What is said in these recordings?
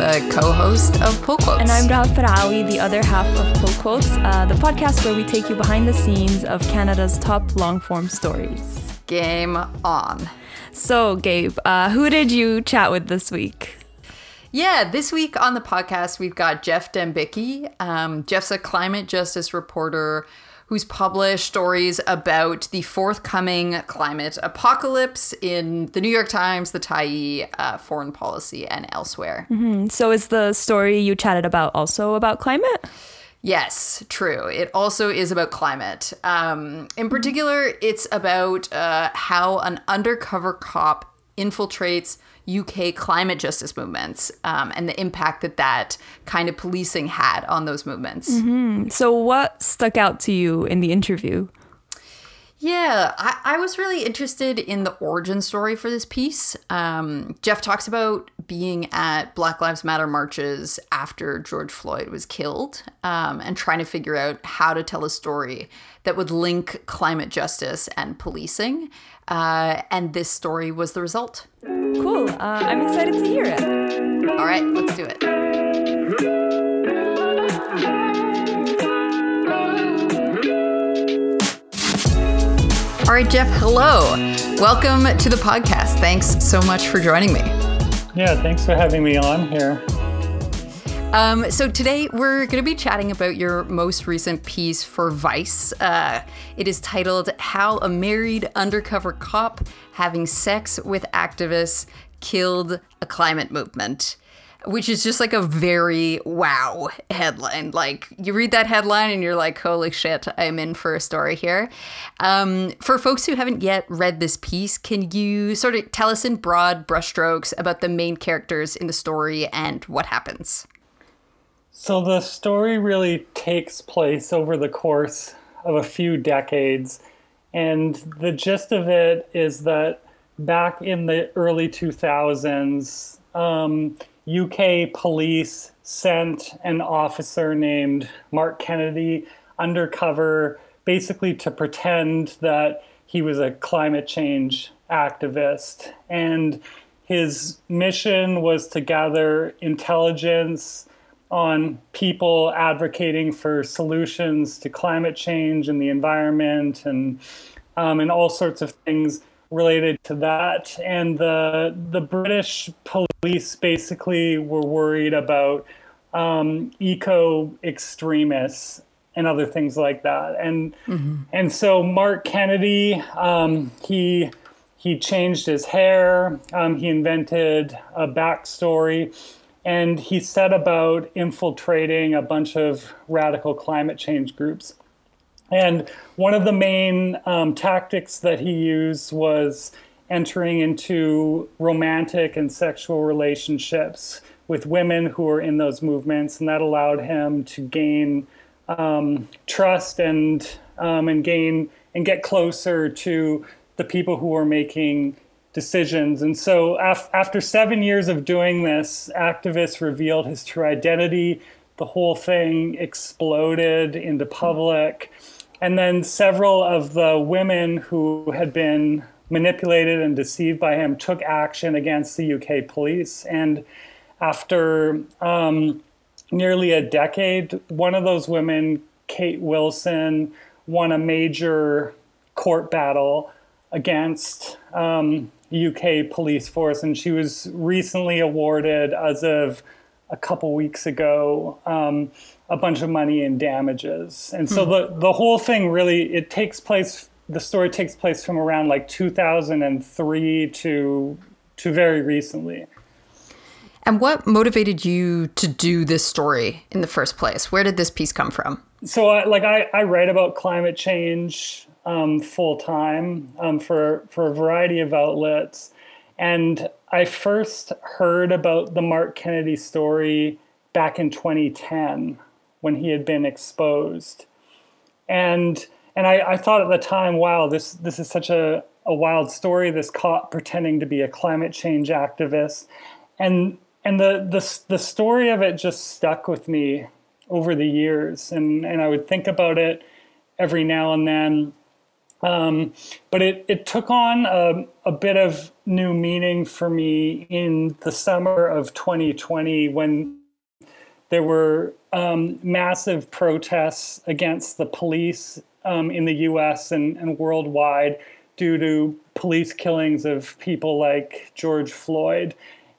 the co host of Pull Quotes. And I'm Rahaf Farawi, the other half of Pull Quotes, uh, the podcast where we take you behind the scenes of Canada's top long form stories. Game on. So, Gabe, uh, who did you chat with this week? Yeah, this week on the podcast, we've got Geoff Dembicki. Um, Geoff's a climate justice reporter who's published stories about the forthcoming climate apocalypse in the New York Times, the Tyee, uh, Foreign Policy, and elsewhere. Mm-hmm. So, is the story you chatted about also about climate? Yes, true. It also is about climate. Um, in particular, it's about uh, how an undercover cop infiltrates UK climate justice movements um, and the impact that that kind of policing had on those movements. Mm-hmm. So, what stuck out to you in the interview? Yeah, I, I, was really interested in the origin story for this piece. Um, Geoff talks about being at Black Lives Matter marches after George Floyd was killed um, and trying to figure out how to tell a story that would link climate justice and policing. Uh, and this story was the result. Cool. Uh, I'm excited to hear it. All right, let's do it. All right, Geoff, hello. Welcome to the podcast. Thanks so much for joining me. Yeah, thanks for having me on here. Um, so today we're going to be chatting about your most recent piece for Vice. Uh, it is titled "How a Married Undercover Cop Having Sex with Activists Killed a Climate Movement." Which is just like a very wow headline. Like, you read that headline and you're like, holy shit, I'm in for a story here. Um, for folks who haven't yet read this piece, can you sort of tell us in broad brushstrokes about the main characters in the story and what happens? So the story really takes place over the course of a few decades. And the gist of it is that back in the early 2000s, um, UK police sent an officer named Mark Kennedy undercover basically to pretend that he was a climate change activist. And his mission was to gather intelligence on people advocating for solutions to climate change and the environment and um, and all sorts of things related to that. And the the British police basically were worried about um, eco extremists and other things like that. And mm-hmm. and so Mark Kennedy, um, he he changed his hair. Um, he invented a backstory and he set about infiltrating a bunch of radical climate change groups. And one of the main um, tactics that he used was entering into romantic and sexual relationships with women who were in those movements, and that allowed him to gain um, trust and um, and gain and get closer to the people who were making decisions. And so, af- after seven years of doing this, activists revealed his true identity. The whole thing exploded into public. And then several of the women who had been manipulated and deceived by him took action against the UK police. And after um, nearly a decade, one of those women, Kate Wilson, won a major court battle against um, UK police force, and she was recently awarded, as of a couple weeks ago, um, a bunch of money in damages. And so hmm. the the whole thing really it takes place. The story takes place from around like 2003 to to very recently. And what motivated you to do this story in the first place? Where did this piece come from? So, I, like, I, I write about climate change um, full time um, for for a variety of outlets, and I first heard about the Mark Kennedy story back in 2010 when he had been exposed, and and I, I thought at the time, wow, this this is such a a wild story. This cop pretending to be a climate change activist, and and the the the story of it just stuck with me over the years, and and I would think about it every now and then Um, but it, it took on a, a, bit of new meaning for me in the summer of 2020 when there were um, massive protests against the police um, in the US and, and worldwide due to police killings of people like George Floyd.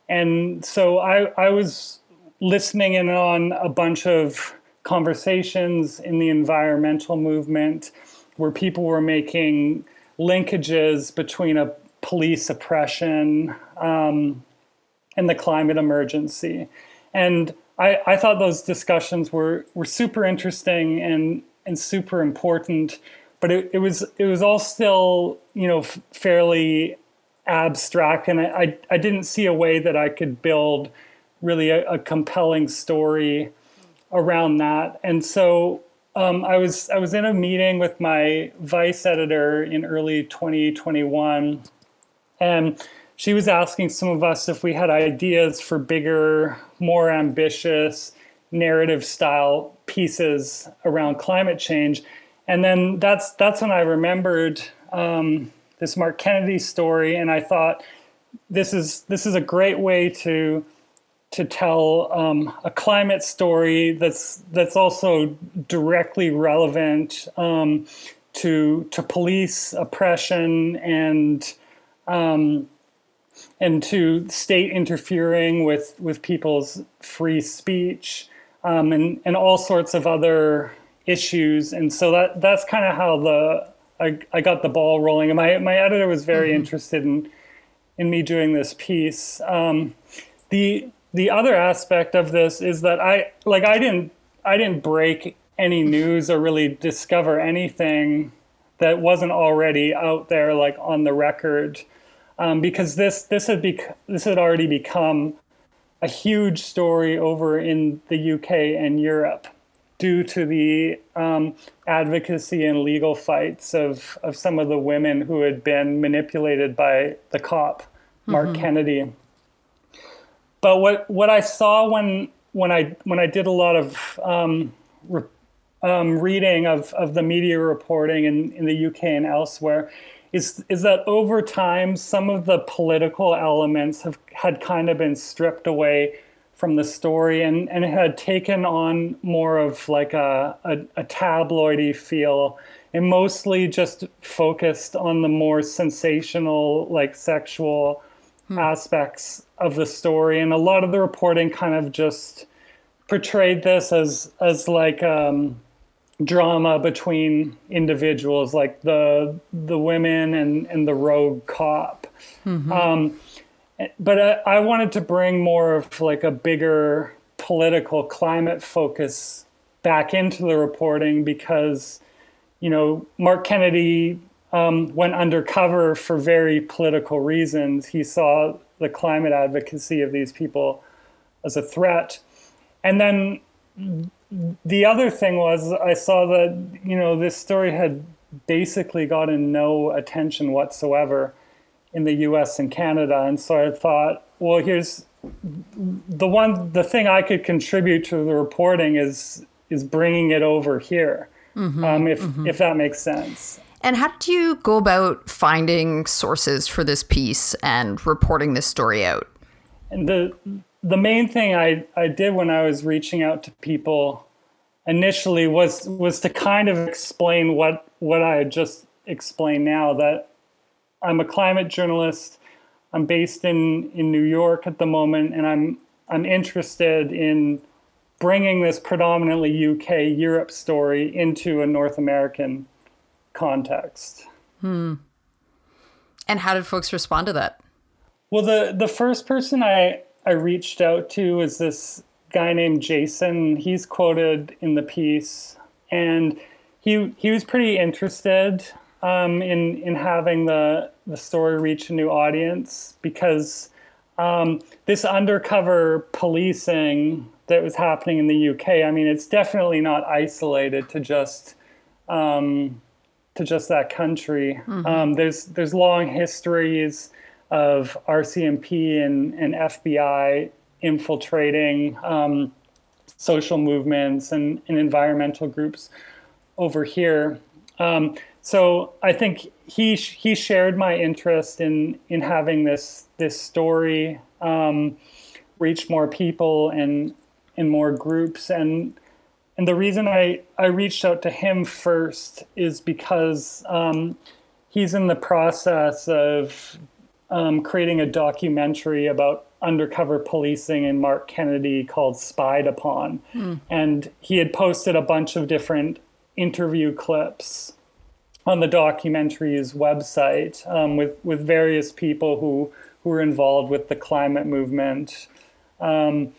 And so I, I was listening in on a bunch of conversations in the environmental movement where people were making linkages between a police oppression um, and the climate emergency. And I, I thought those discussions were, were super interesting and, and super important, but it, it was it was all still you know f- fairly abstract, and I, I, I didn't see a way that I could build really a, a compelling story around that. And so um, I was I was in a meeting with my vice editor in early 2021, and she was asking some of us if we had ideas for bigger, more ambitious narrative style pieces around climate change. And then that's that's when I remembered um, this Mark Kennedy story, and I thought this is this is a great way to to tell um, a climate story that's that's also directly relevant um, to to police oppression and um, and to state interfering with with people's free speech um, and and all sorts of other issues. And so that that's kind of how the I, I got the ball rolling. And my my editor was very mm-hmm. interested in in me doing this piece. Um, the the other aspect of this is that I like I didn't I didn't break any news or really discover anything that wasn't already out there like on the record um, because this this had bec- this had already become a huge story over in the UK and Europe due to the um, advocacy and legal fights of, of some of the women who had been manipulated by the cop Mark mm-hmm. Kennedy but what what I saw when when I when I did a lot of um, re, um, reading of, of the media reporting in, in the UK and elsewhere is is that over time some of the political elements have had kind of been stripped away from the story and, and it had taken on more of like a, a, a tabloidy feel and mostly just focused on the more sensational like sexual hmm. aspects of the story, and a lot of the reporting kind of just portrayed this as as like um, drama between individuals, like the the women and and the rogue cop. Mm-hmm. Um, but I, I wanted to bring more of like a bigger political climate focus back into the reporting because you know Mark Kennedy um, went undercover for very political reasons. He saw the climate advocacy of these people as a threat. And then the other thing was, I saw that, you know, this story had basically gotten no attention whatsoever in the US and Canada. And so I thought, well, here's the one, the thing I could contribute to the reporting is, is bringing it over here. Mm-hmm, um, if, mm-hmm. if that makes sense. And how did you go about finding sources for this piece and reporting this story out? And the the main thing I, I did when I was reaching out to people initially was was to kind of explain what what I had just explained now that I'm a climate journalist. I'm based in, in New York at the moment, and I'm I'm interested in bringing this predominantly UK Europe story into a North American context. Hmm. And how did folks respond to that? Well, the the first person I I reached out to was this guy named Jason. He's quoted in the piece, and he he was pretty interested um, in in having the the story reach a new audience because um, this undercover policing that was happening in the UK. I mean, it's definitely not isolated to just um, to just that country. Mm-hmm. Um, there's there's long histories of RCMP and, and FBI infiltrating um, social movements and, and, environmental groups over here. Um, so I think he he shared my interest in in having this this story um, reach more people and in more groups and and the reason I I reached out to him first is because um, he's in the process of um, creating a documentary about undercover policing in Mark Kennedy called Spied Upon. Mm. And he had posted a bunch of different interview clips on the documentary's website um, with, with various people who, who were involved with the climate movement. Um,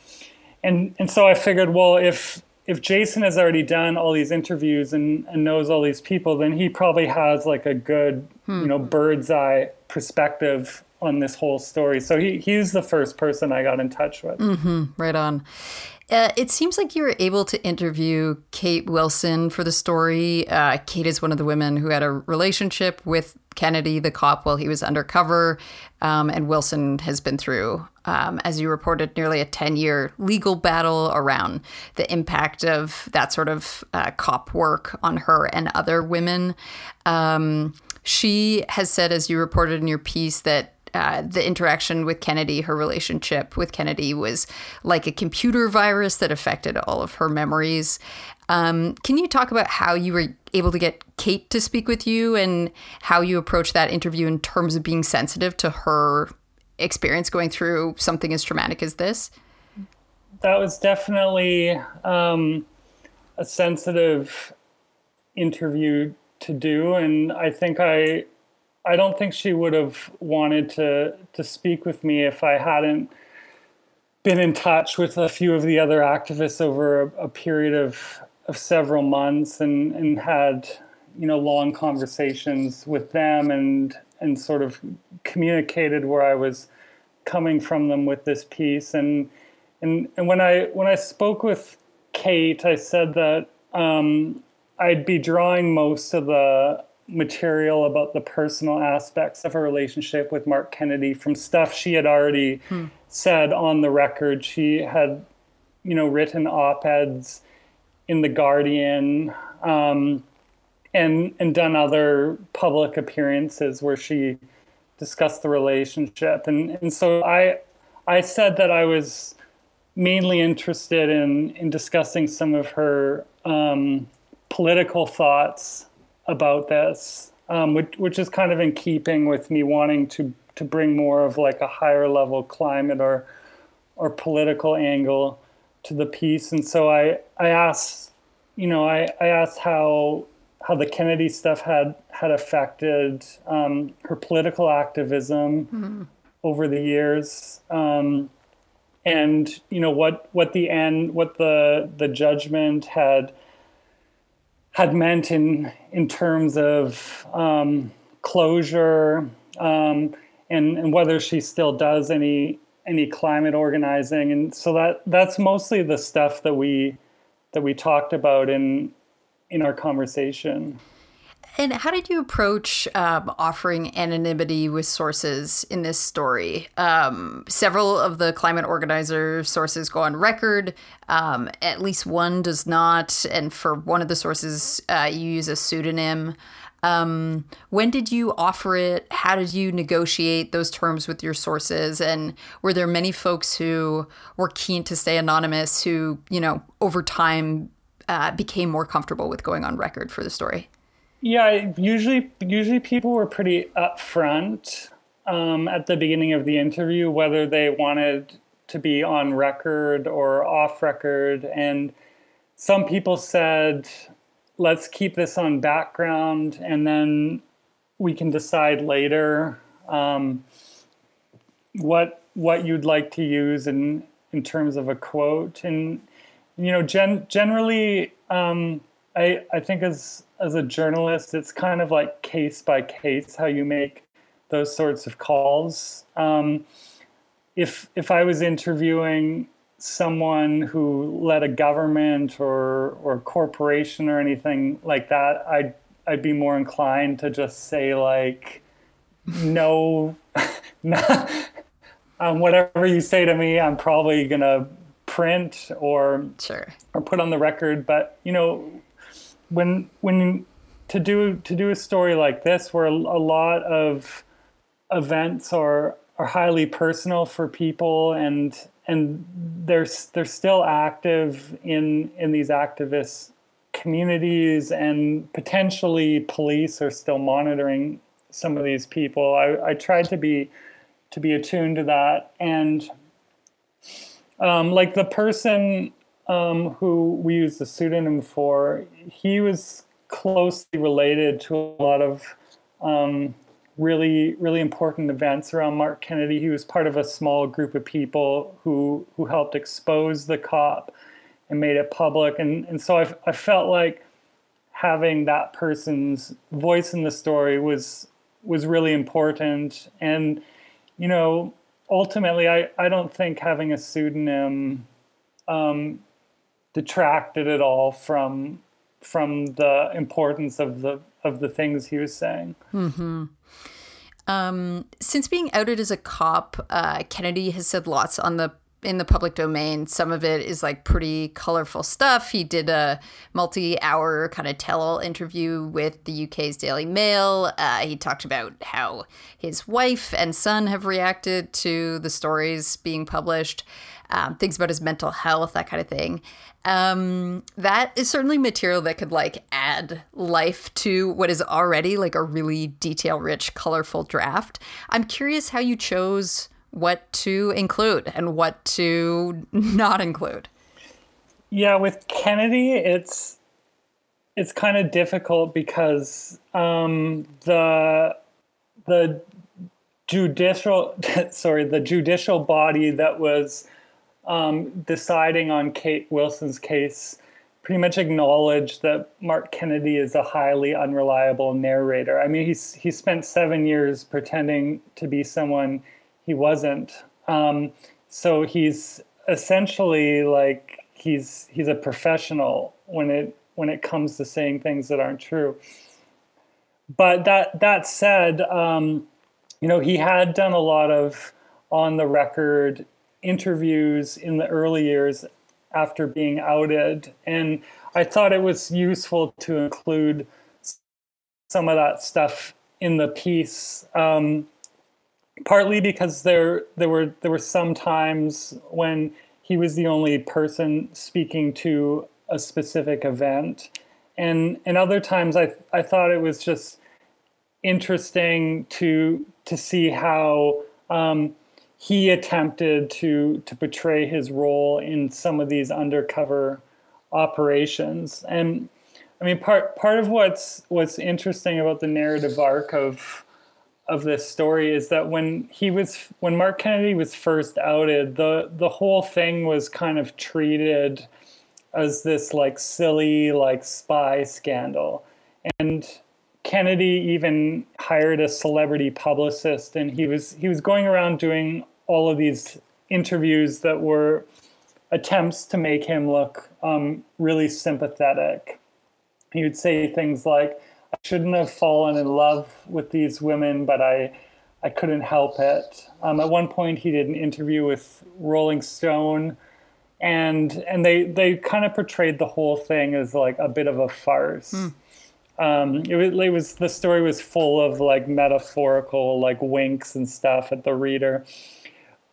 and, and so I figured, well, if, if Jason has already done all these interviews and, and knows all these people, then he probably has like a good, hmm. you know, bird's eye perspective on this whole story. So he, he's the first person I got in touch with. Mm-hmm, right on. Uh, it seems like you were able to interview Kate Wilson for the story. Uh, Kate is one of the women who had a relationship with Kennedy, the cop, while he was undercover. Um, and Wilson has been through, um, as you reported, nearly a 10 year legal battle around the impact of that sort of uh, cop work on her and other women. Um, she has said, as you reported in your piece, that uh, the interaction with Kennedy, her relationship with Kennedy was like a computer virus that affected all of her memories. Um, can you talk about how you were able to get Kate to speak with you and how you approached that interview in terms of being sensitive to her experience going through something as traumatic as this? That was definitely um, a sensitive interview to do, and I think I I don't think she would have wanted to to speak with me if I hadn't been in touch with a few of the other activists over a, a period of of several months and and had you know long conversations with them and and sort of communicated where I was coming from them with this piece and and and when I when I spoke with Kate I said that um, I'd be drawing most of the material about the personal aspects of her relationship with Mark Kennedy from stuff she had already hmm. said on the record. She had, you know, written op-eds in the Guardian um, and and done other public appearances where she discussed the relationship. And and so I I said that I was mainly interested in in discussing some of her um, political thoughts about this, um, which, which is kind of in keeping with me wanting to to bring more of like a higher level climate or or political angle to the piece. And so I I asked, you know, I, I asked how how the Kennedy stuff had had affected um, her political activism mm-hmm. over the years. Um, and you know what what the end what the the judgment had had meant in in terms of um, closure um, and and whether she still does any any climate organizing and so that that's mostly the stuff that we that we talked about in in our conversation. And how did you approach um, offering anonymity with sources in this story? Um, several of the climate organizer sources go on record. Um, at least one does not. And for one of the sources, uh, you use a pseudonym. Um, when did you offer it? How did you negotiate those terms with your sources? And were there many folks who were keen to stay anonymous who, you know, over time uh, became more comfortable with going on record for the story? Yeah, usually usually people were pretty upfront um, at the beginning of the interview whether they wanted to be on record or off record, and some people said, "Let's keep this on background, and then we can decide later um, what what you'd like to use in in terms of a quote." And you know, gen- generally. Um, I, I think as as a journalist, it's kind of like case by case how you make those sorts of calls. Um, if if I was interviewing someone who led a government or or corporation or anything like that, I'd I'd be more inclined to just say like, no, no um, whatever you say to me, I'm probably gonna print or sure. or put on the record. But you know, when when to do to do a story like this, where a, lot of events are are highly personal for people, and and they're they're still active in in these activist communities, and potentially police are still monitoring some of these people. I, I tried to be to be attuned to that, and um, like the person um, who we used the pseudonym for, he was closely related to a lot of um, really really important events around Mark Kennedy. He was part of a small group of people who who helped expose the cop and made it public. And and so I, I felt like having that person's voice in the story was was really important. And you know, ultimately, I I don't think having a pseudonym um, detracted at all from from the importance of the of the things he was saying. Mm-hmm. Um, since being outed as a cop, uh, Kennedy has said lots on the in the public domain. Some of it is like pretty colorful stuff. He did a multi-hour kind of tell-all interview with the UK's Daily Mail. Uh, he talked about how his wife and son have reacted to the stories being published. Um, things about his mental health, that kind of thing. Um, that is certainly material that could like add life to what is already like a really detail rich, colorful draft. I'm curious how you chose what to include and what to not include. Yeah, with Kennedy, it's it's kind of difficult because um, the the judicial sorry the judicial body that was um, deciding on Kate Wilson's case pretty much acknowledged that Mark Kennedy is a highly unreliable narrator. I mean, he's he spent seven years pretending to be someone he wasn't. Um, so he's essentially like he's he's a professional when it when it comes to saying things that aren't true. But that that said, um, you know, he had done a lot of on the record interviews in the early years after being outed. And I thought it was useful to include some of that stuff in the piece. Um, partly because there there were there were some times when he was the only person speaking to a specific event and and other times I I thought it was just interesting to to see how um, he attempted to to portray his role in some of these undercover operations. And I mean, part part of what's what's interesting about the narrative arc of of this story is that when he was when Mark Kennedy was first outed, the the whole thing was kind of treated as this like silly like spy scandal. And Kennedy even hired a celebrity publicist and he was he was going around doing all of these interviews that were attempts to make him look um, really sympathetic. He would say things like, I shouldn't have fallen in love with these women, but I, I couldn't help it. Um, at one point, he did an interview with Rolling Stone, and and they they kind of portrayed the whole thing as like a bit of a farce. Mm. Um, it, was, it was the story was full of like metaphorical like winks and stuff at the reader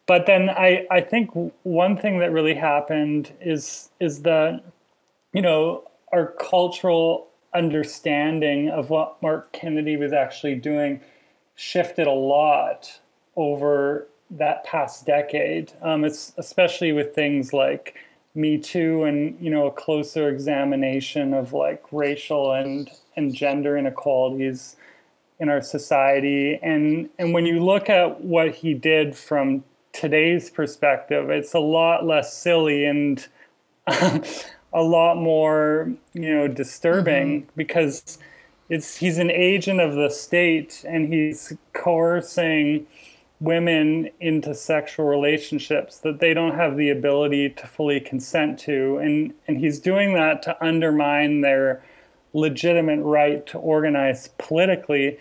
but then I, I think one thing that really happened is is that you know our cultural understanding of what Mark Kennedy was actually doing shifted a lot over that past decade. Um, it's especially with things like Me Too and you know a closer examination of like racial and and gender inequalities in our society. And and when you look at what he did from today's perspective, it's a lot less silly and a lot more, you know, disturbing mm-hmm. because it's he's an agent of the state and he's coercing women into sexual relationships that they don't have the ability to fully consent to and and he's doing that to undermine their legitimate right to organize politically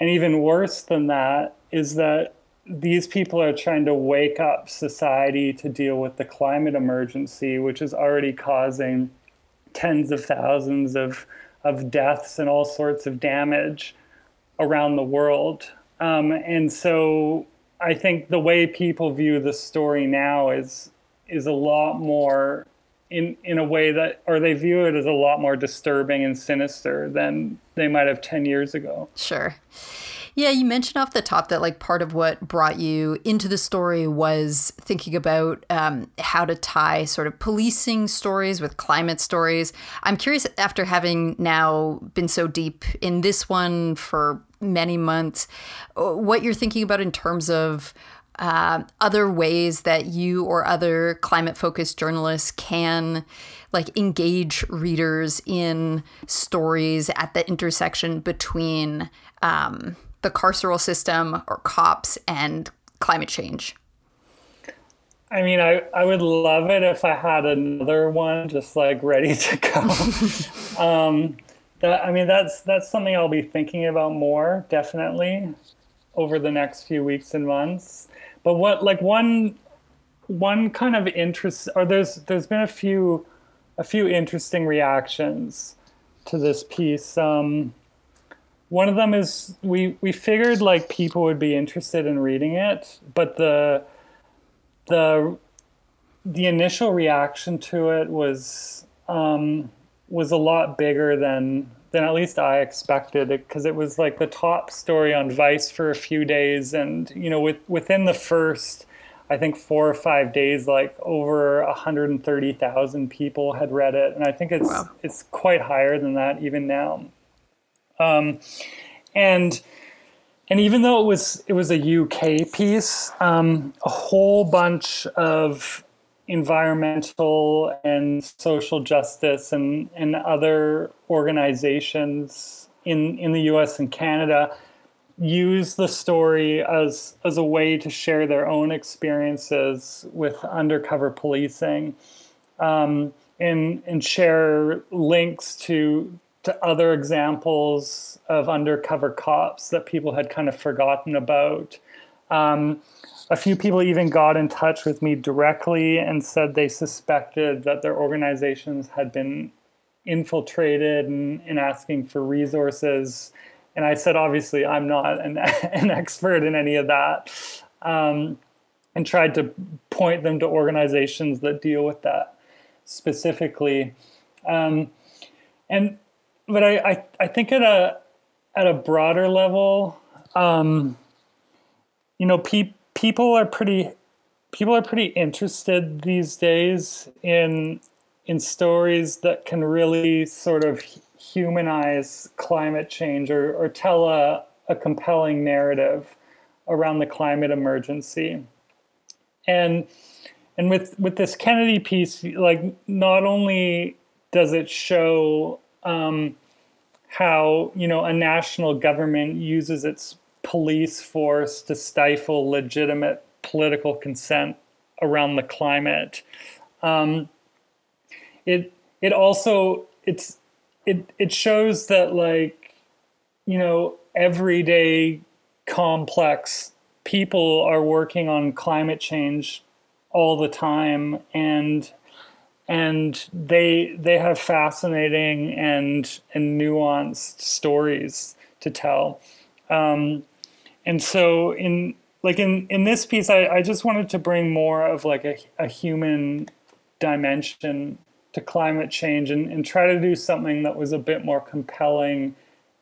and even worse than that is that these people are trying to wake up society to deal with the climate emergency, which is already causing tens of thousands of, of deaths and all sorts of damage around the world. Um, and so I think the way people view the story now is is a lot more in in a way that or they view it as a lot more disturbing and sinister than they might have 10 years ago. Sure. Yeah, you mentioned off the top that like part of what brought you into the story was thinking about um, how to tie sort of policing stories with climate stories. I'm curious, after having now been so deep in this one for many months, uh, what you're thinking about in terms of uh, other ways that you or other climate focused journalists can like engage readers in stories at the intersection between um, the carceral system or cops and climate change? I mean, I, I would love it if I had another one just like ready to go. um, that I mean, that's that's something I'll be thinking about more definitely over the next few weeks and months. But what like one one kind of interest or there's there's been a few a few interesting reactions to this piece. Um, one of them is we we figured like people would be interested in reading it, but the the the initial reaction to it was um, was a lot bigger than than at least I expected because it, it was like the top story on Vice for a few days, and you know, with within the first, I think four or five days, like over hundred and thirty thousand people had read it, and I think it's wow. it's quite higher than that even now. Um, and and even though it was it was a UK piece, um, a whole bunch of environmental and social justice and, and other organizations in, in the US and Canada use the story as, as a way to share their own experiences with undercover policing um, and, and share links to to other examples of undercover cops that people had kind of forgotten about. Um, a few people even got in touch with me directly and said they suspected that their organizations had been infiltrated and, and asking for resources. And I said, obviously, I'm not an, an expert in any of that. Um, and tried to point them to organizations that deal with that specifically. Um, and but I, I, I think at a at a broader level, um, you know, pe- people are pretty people are pretty interested these days in in stories that can really sort of humanize climate change or, or tell a, a compelling narrative around the climate emergency. And and with with this Kennedy piece, like not only does it show um, how you know a national government uses its police force to stifle legitimate political consent around the climate. Um, it it also it's it it shows that like you know everyday complex people are working on climate change all the time and and they they have fascinating and and nuanced stories to tell um, and so in like in in this piece I, I just wanted to bring more of like a, a human dimension to climate change and, and try to do something that was a bit more compelling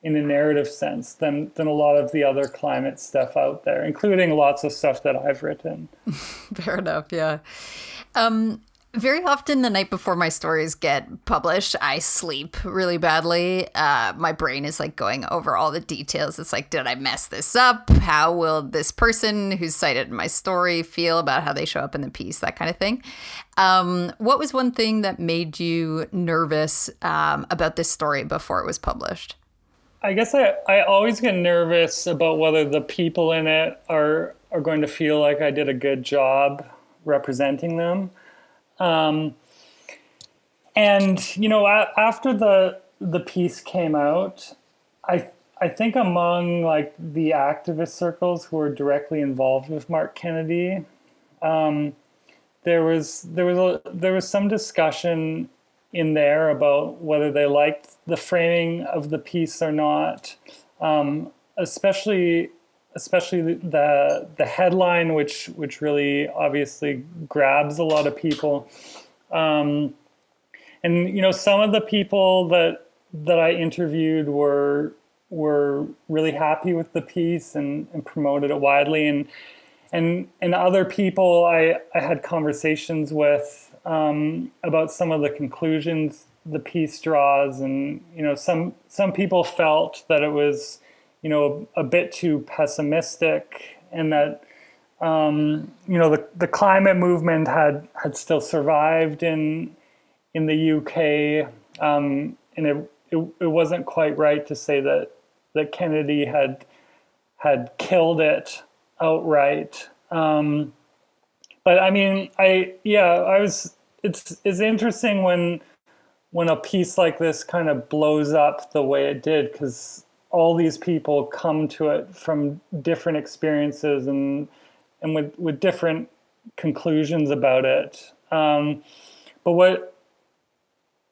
in a narrative sense than than a lot of the other climate stuff out there, including lots of stuff that I've written. Fair enough, yeah. Um, very often, the night before my stories get published, I sleep really badly. Uh, my brain is like going over all the details. It's like, did I mess this up? How will this person who's cited in my story feel about how they show up in the piece? That kind of thing. Um, what was one thing that made you nervous um, about this story before it was published? I guess I, I always get nervous about whether the people in it are are going to feel like I did a good job representing them. Um, and you know, a- after the the piece came out, I I think among like the activist circles who were directly involved with Mark Kennedy, um, there was there was a, there was some discussion in there about whether they liked the framing of the piece or not, um, especially especially the the headline, which which really obviously grabs a lot of people. Um, and you know, some of the people that that I interviewed were were really happy with the piece and, and promoted it widely, and and and other people I I had conversations with um, about some of the conclusions the piece draws, and you know, some some people felt that it was you know a bit too pessimistic, and that um, you know the the climate movement had had still survived in in the UK, um, and it, it it wasn't quite right to say that that Kennedy had had killed it outright. Um, but I mean, I yeah, I was. It's it's interesting when when a piece like this kind of blows up the way it did because all these people come to it from different experiences and and with with different conclusions about it. Um, but what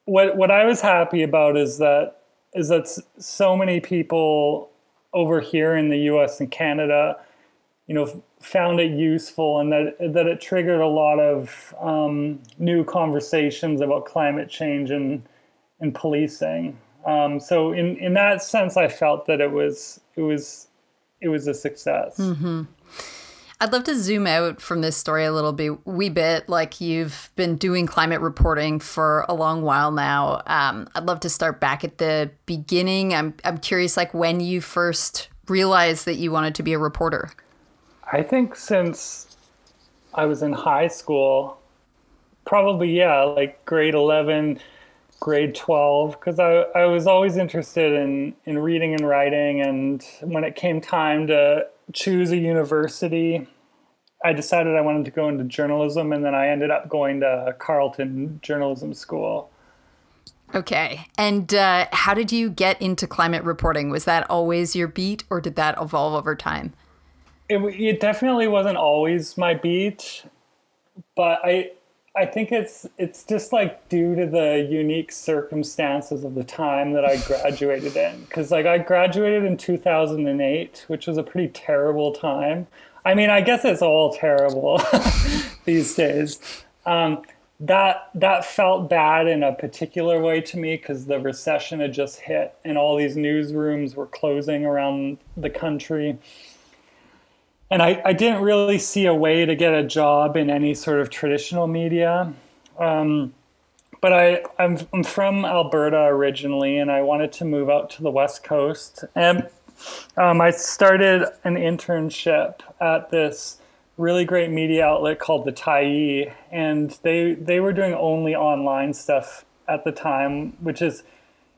what what I was happy about is that is that so many people over here in the U.S. and Canada, you know, found it useful and that that it triggered a lot of um, new conversations about climate change and and policing. Um, so in in that sense, I felt that it was it was it was a success. Mm-hmm. I'd love to zoom out from this story a little bit, wee bit. Like you've been doing climate reporting for a long while now. Um, I'd love to start back at the beginning. I'm I'm curious, like when you first realized that you wanted to be a reporter. I think since I was in high school, probably yeah, like grade eleven grade 12 because I, I was always interested in, in reading and writing. And when it came time to choose a university, I decided I wanted to go into journalism. And then I ended up going to Carleton Journalism School. Okay. And uh, how did you get into climate reporting? Was that always your beat or did that evolve over time? It, it definitely wasn't always my beat, but I, I think it's it's just like due to the unique circumstances of the time that I graduated in. Because like I graduated in 2008, which was a pretty terrible time. I mean, I guess it's all terrible these days. Um, that that felt bad in a particular way to me because the recession had just hit and all these newsrooms were closing around the country and I, I didn't really see a way to get a job in any sort of traditional media. Um, but I, I'm, I'm from Alberta originally, and I wanted to move out to the West Coast. And um, I started an internship at this really great media outlet called the Tyee, and they they were doing only online stuff at the time, which is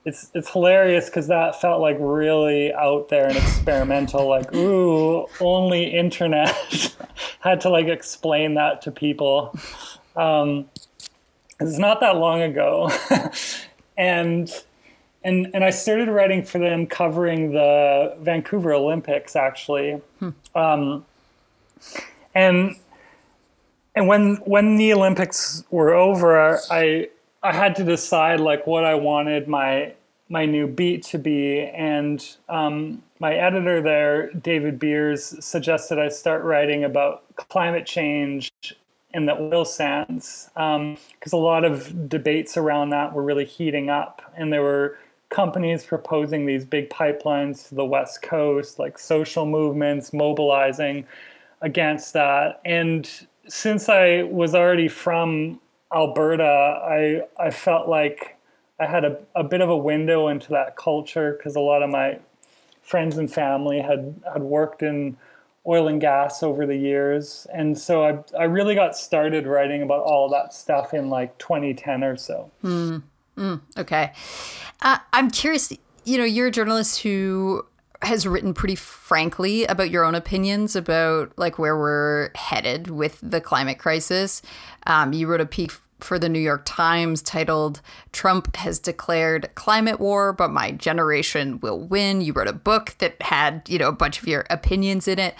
it's it's hilarious because that felt like really out there and experimental like ooh only internet had to like explain that to people. Um, it's not that long ago. And and and I started writing for them covering the Vancouver Olympics actually. Hmm. um, and and when when the Olympics were over I I had to decide like what I wanted my my new beat to be, and um, my editor there, David Beers, suggested I start writing about climate change and the oil sands because um, a lot of debates around that were really heating up, and there were companies proposing these big pipelines to the west coast, like social movements mobilizing against that, and since I was already from Alberta, I I felt like I had a, a bit of a window into that culture because a lot of my friends and family had had worked in oil and gas over the years, and so I I really got started writing about all that stuff in like 2010 or so. Mm, mm, okay, uh, I'm curious. You know, you're a journalist who has written pretty frankly about your own opinions about like where we're headed with the climate crisis. Um, you wrote a piece for the New York Times titled Trump has declared climate war, but my generation will win. You wrote a book that had, you know, a bunch of your opinions in it.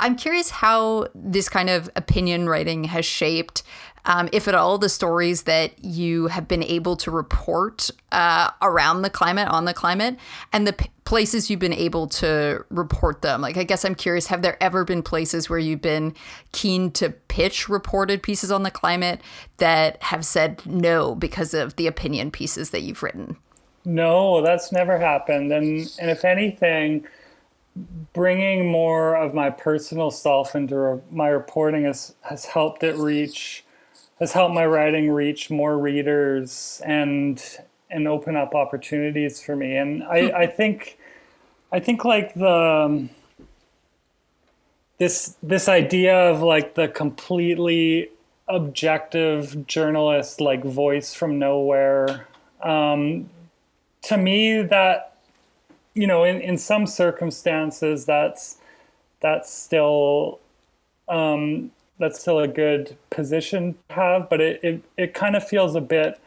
I'm curious how this kind of opinion writing has shaped um, if at all, the stories that you have been able to report uh, around the climate, on the climate, and the p- places you've been able to report them. Like, I guess I'm curious have there ever been places where you've been keen to pitch reported pieces on the climate that have said no because of the opinion pieces that you've written? No, that's never happened. And, and if anything, bringing more of my personal self into my reporting has, has helped it reach has helped my writing reach more readers and and open up opportunities for me. And i i think i think like the um, this this idea of like the completely objective journalist like voice from nowhere um, to me that you know, in, in some circumstances, that's that's still um, that's still a good position to have, but it, it, it kind of feels a bit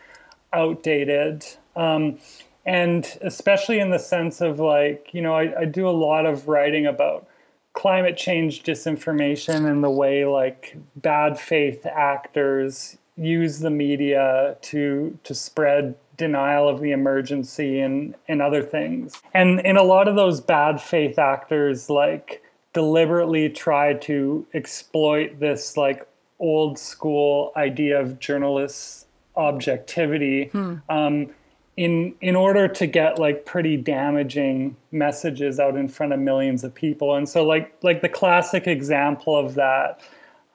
outdated. Um, and especially in the sense of like, you know, I, I do a lot of writing about climate change disinformation and the way like bad faith actors use the media to to spread denial of the emergency and and other things. And in a lot of those bad faith actors like deliberately try to exploit this like old school idea of journalists objectivity hmm. um, in in order to get like pretty damaging messages out in front of millions of people and so like like the classic example of that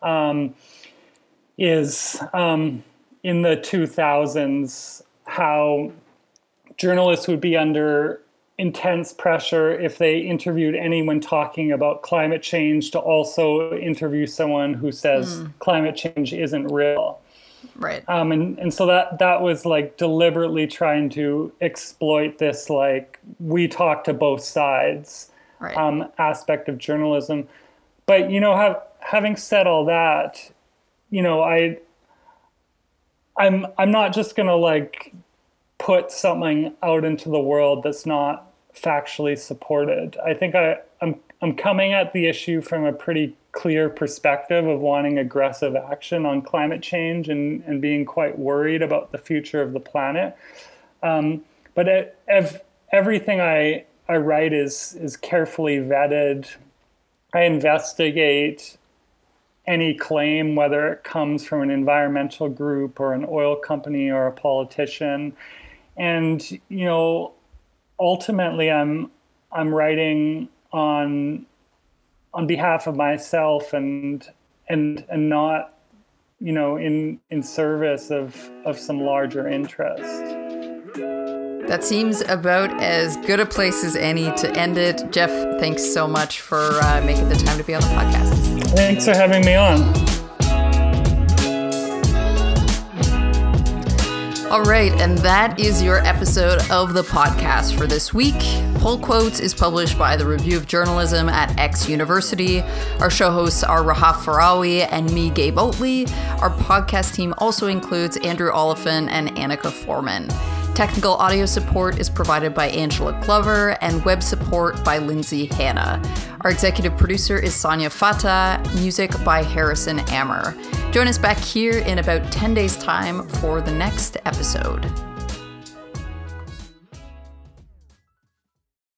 um, is um, in the 2000s how journalists would be under intense pressure if they interviewed anyone talking about climate change to also interview someone who says mm. climate change isn't real. Right. Um, and, and so that, that was like deliberately trying to exploit this, like, we talk to both sides right. um, aspect of journalism. But, you know, have, having said all that, you know, I, I'm I'm not just gonna like put something out into the world that's not factually supported. I think I, I'm I'm coming at the issue from a pretty clear perspective of wanting aggressive action on climate change and, and being quite worried about the future of the planet. Um, but it, ev- everything I, I write is, is carefully vetted. I investigate any claim, whether it comes from an environmental group or an oil company or a politician. And, you know, ultimately I'm I'm writing on on behalf of myself and and and not you know in in service of of some larger interest. That seems about as good a place as any to end it. Geoff thanks so much for uh, making the time to be on the podcast. Thanks for having me on All right, and that is your episode of the podcast for this week. Pull Quotes is published by the Review of Journalism at X University. Our show hosts are Rahaf Farawi and me, Gabe Oatley. Our podcast team also includes Andrew Oliphant and Annika Foreman. Technical audio support is provided by Angela Glover and web support by Lindsay Hanna. Our executive producer is Sonia Fata, music by Harrison Ammer. Join us back here in about 10 days' time for the next episode.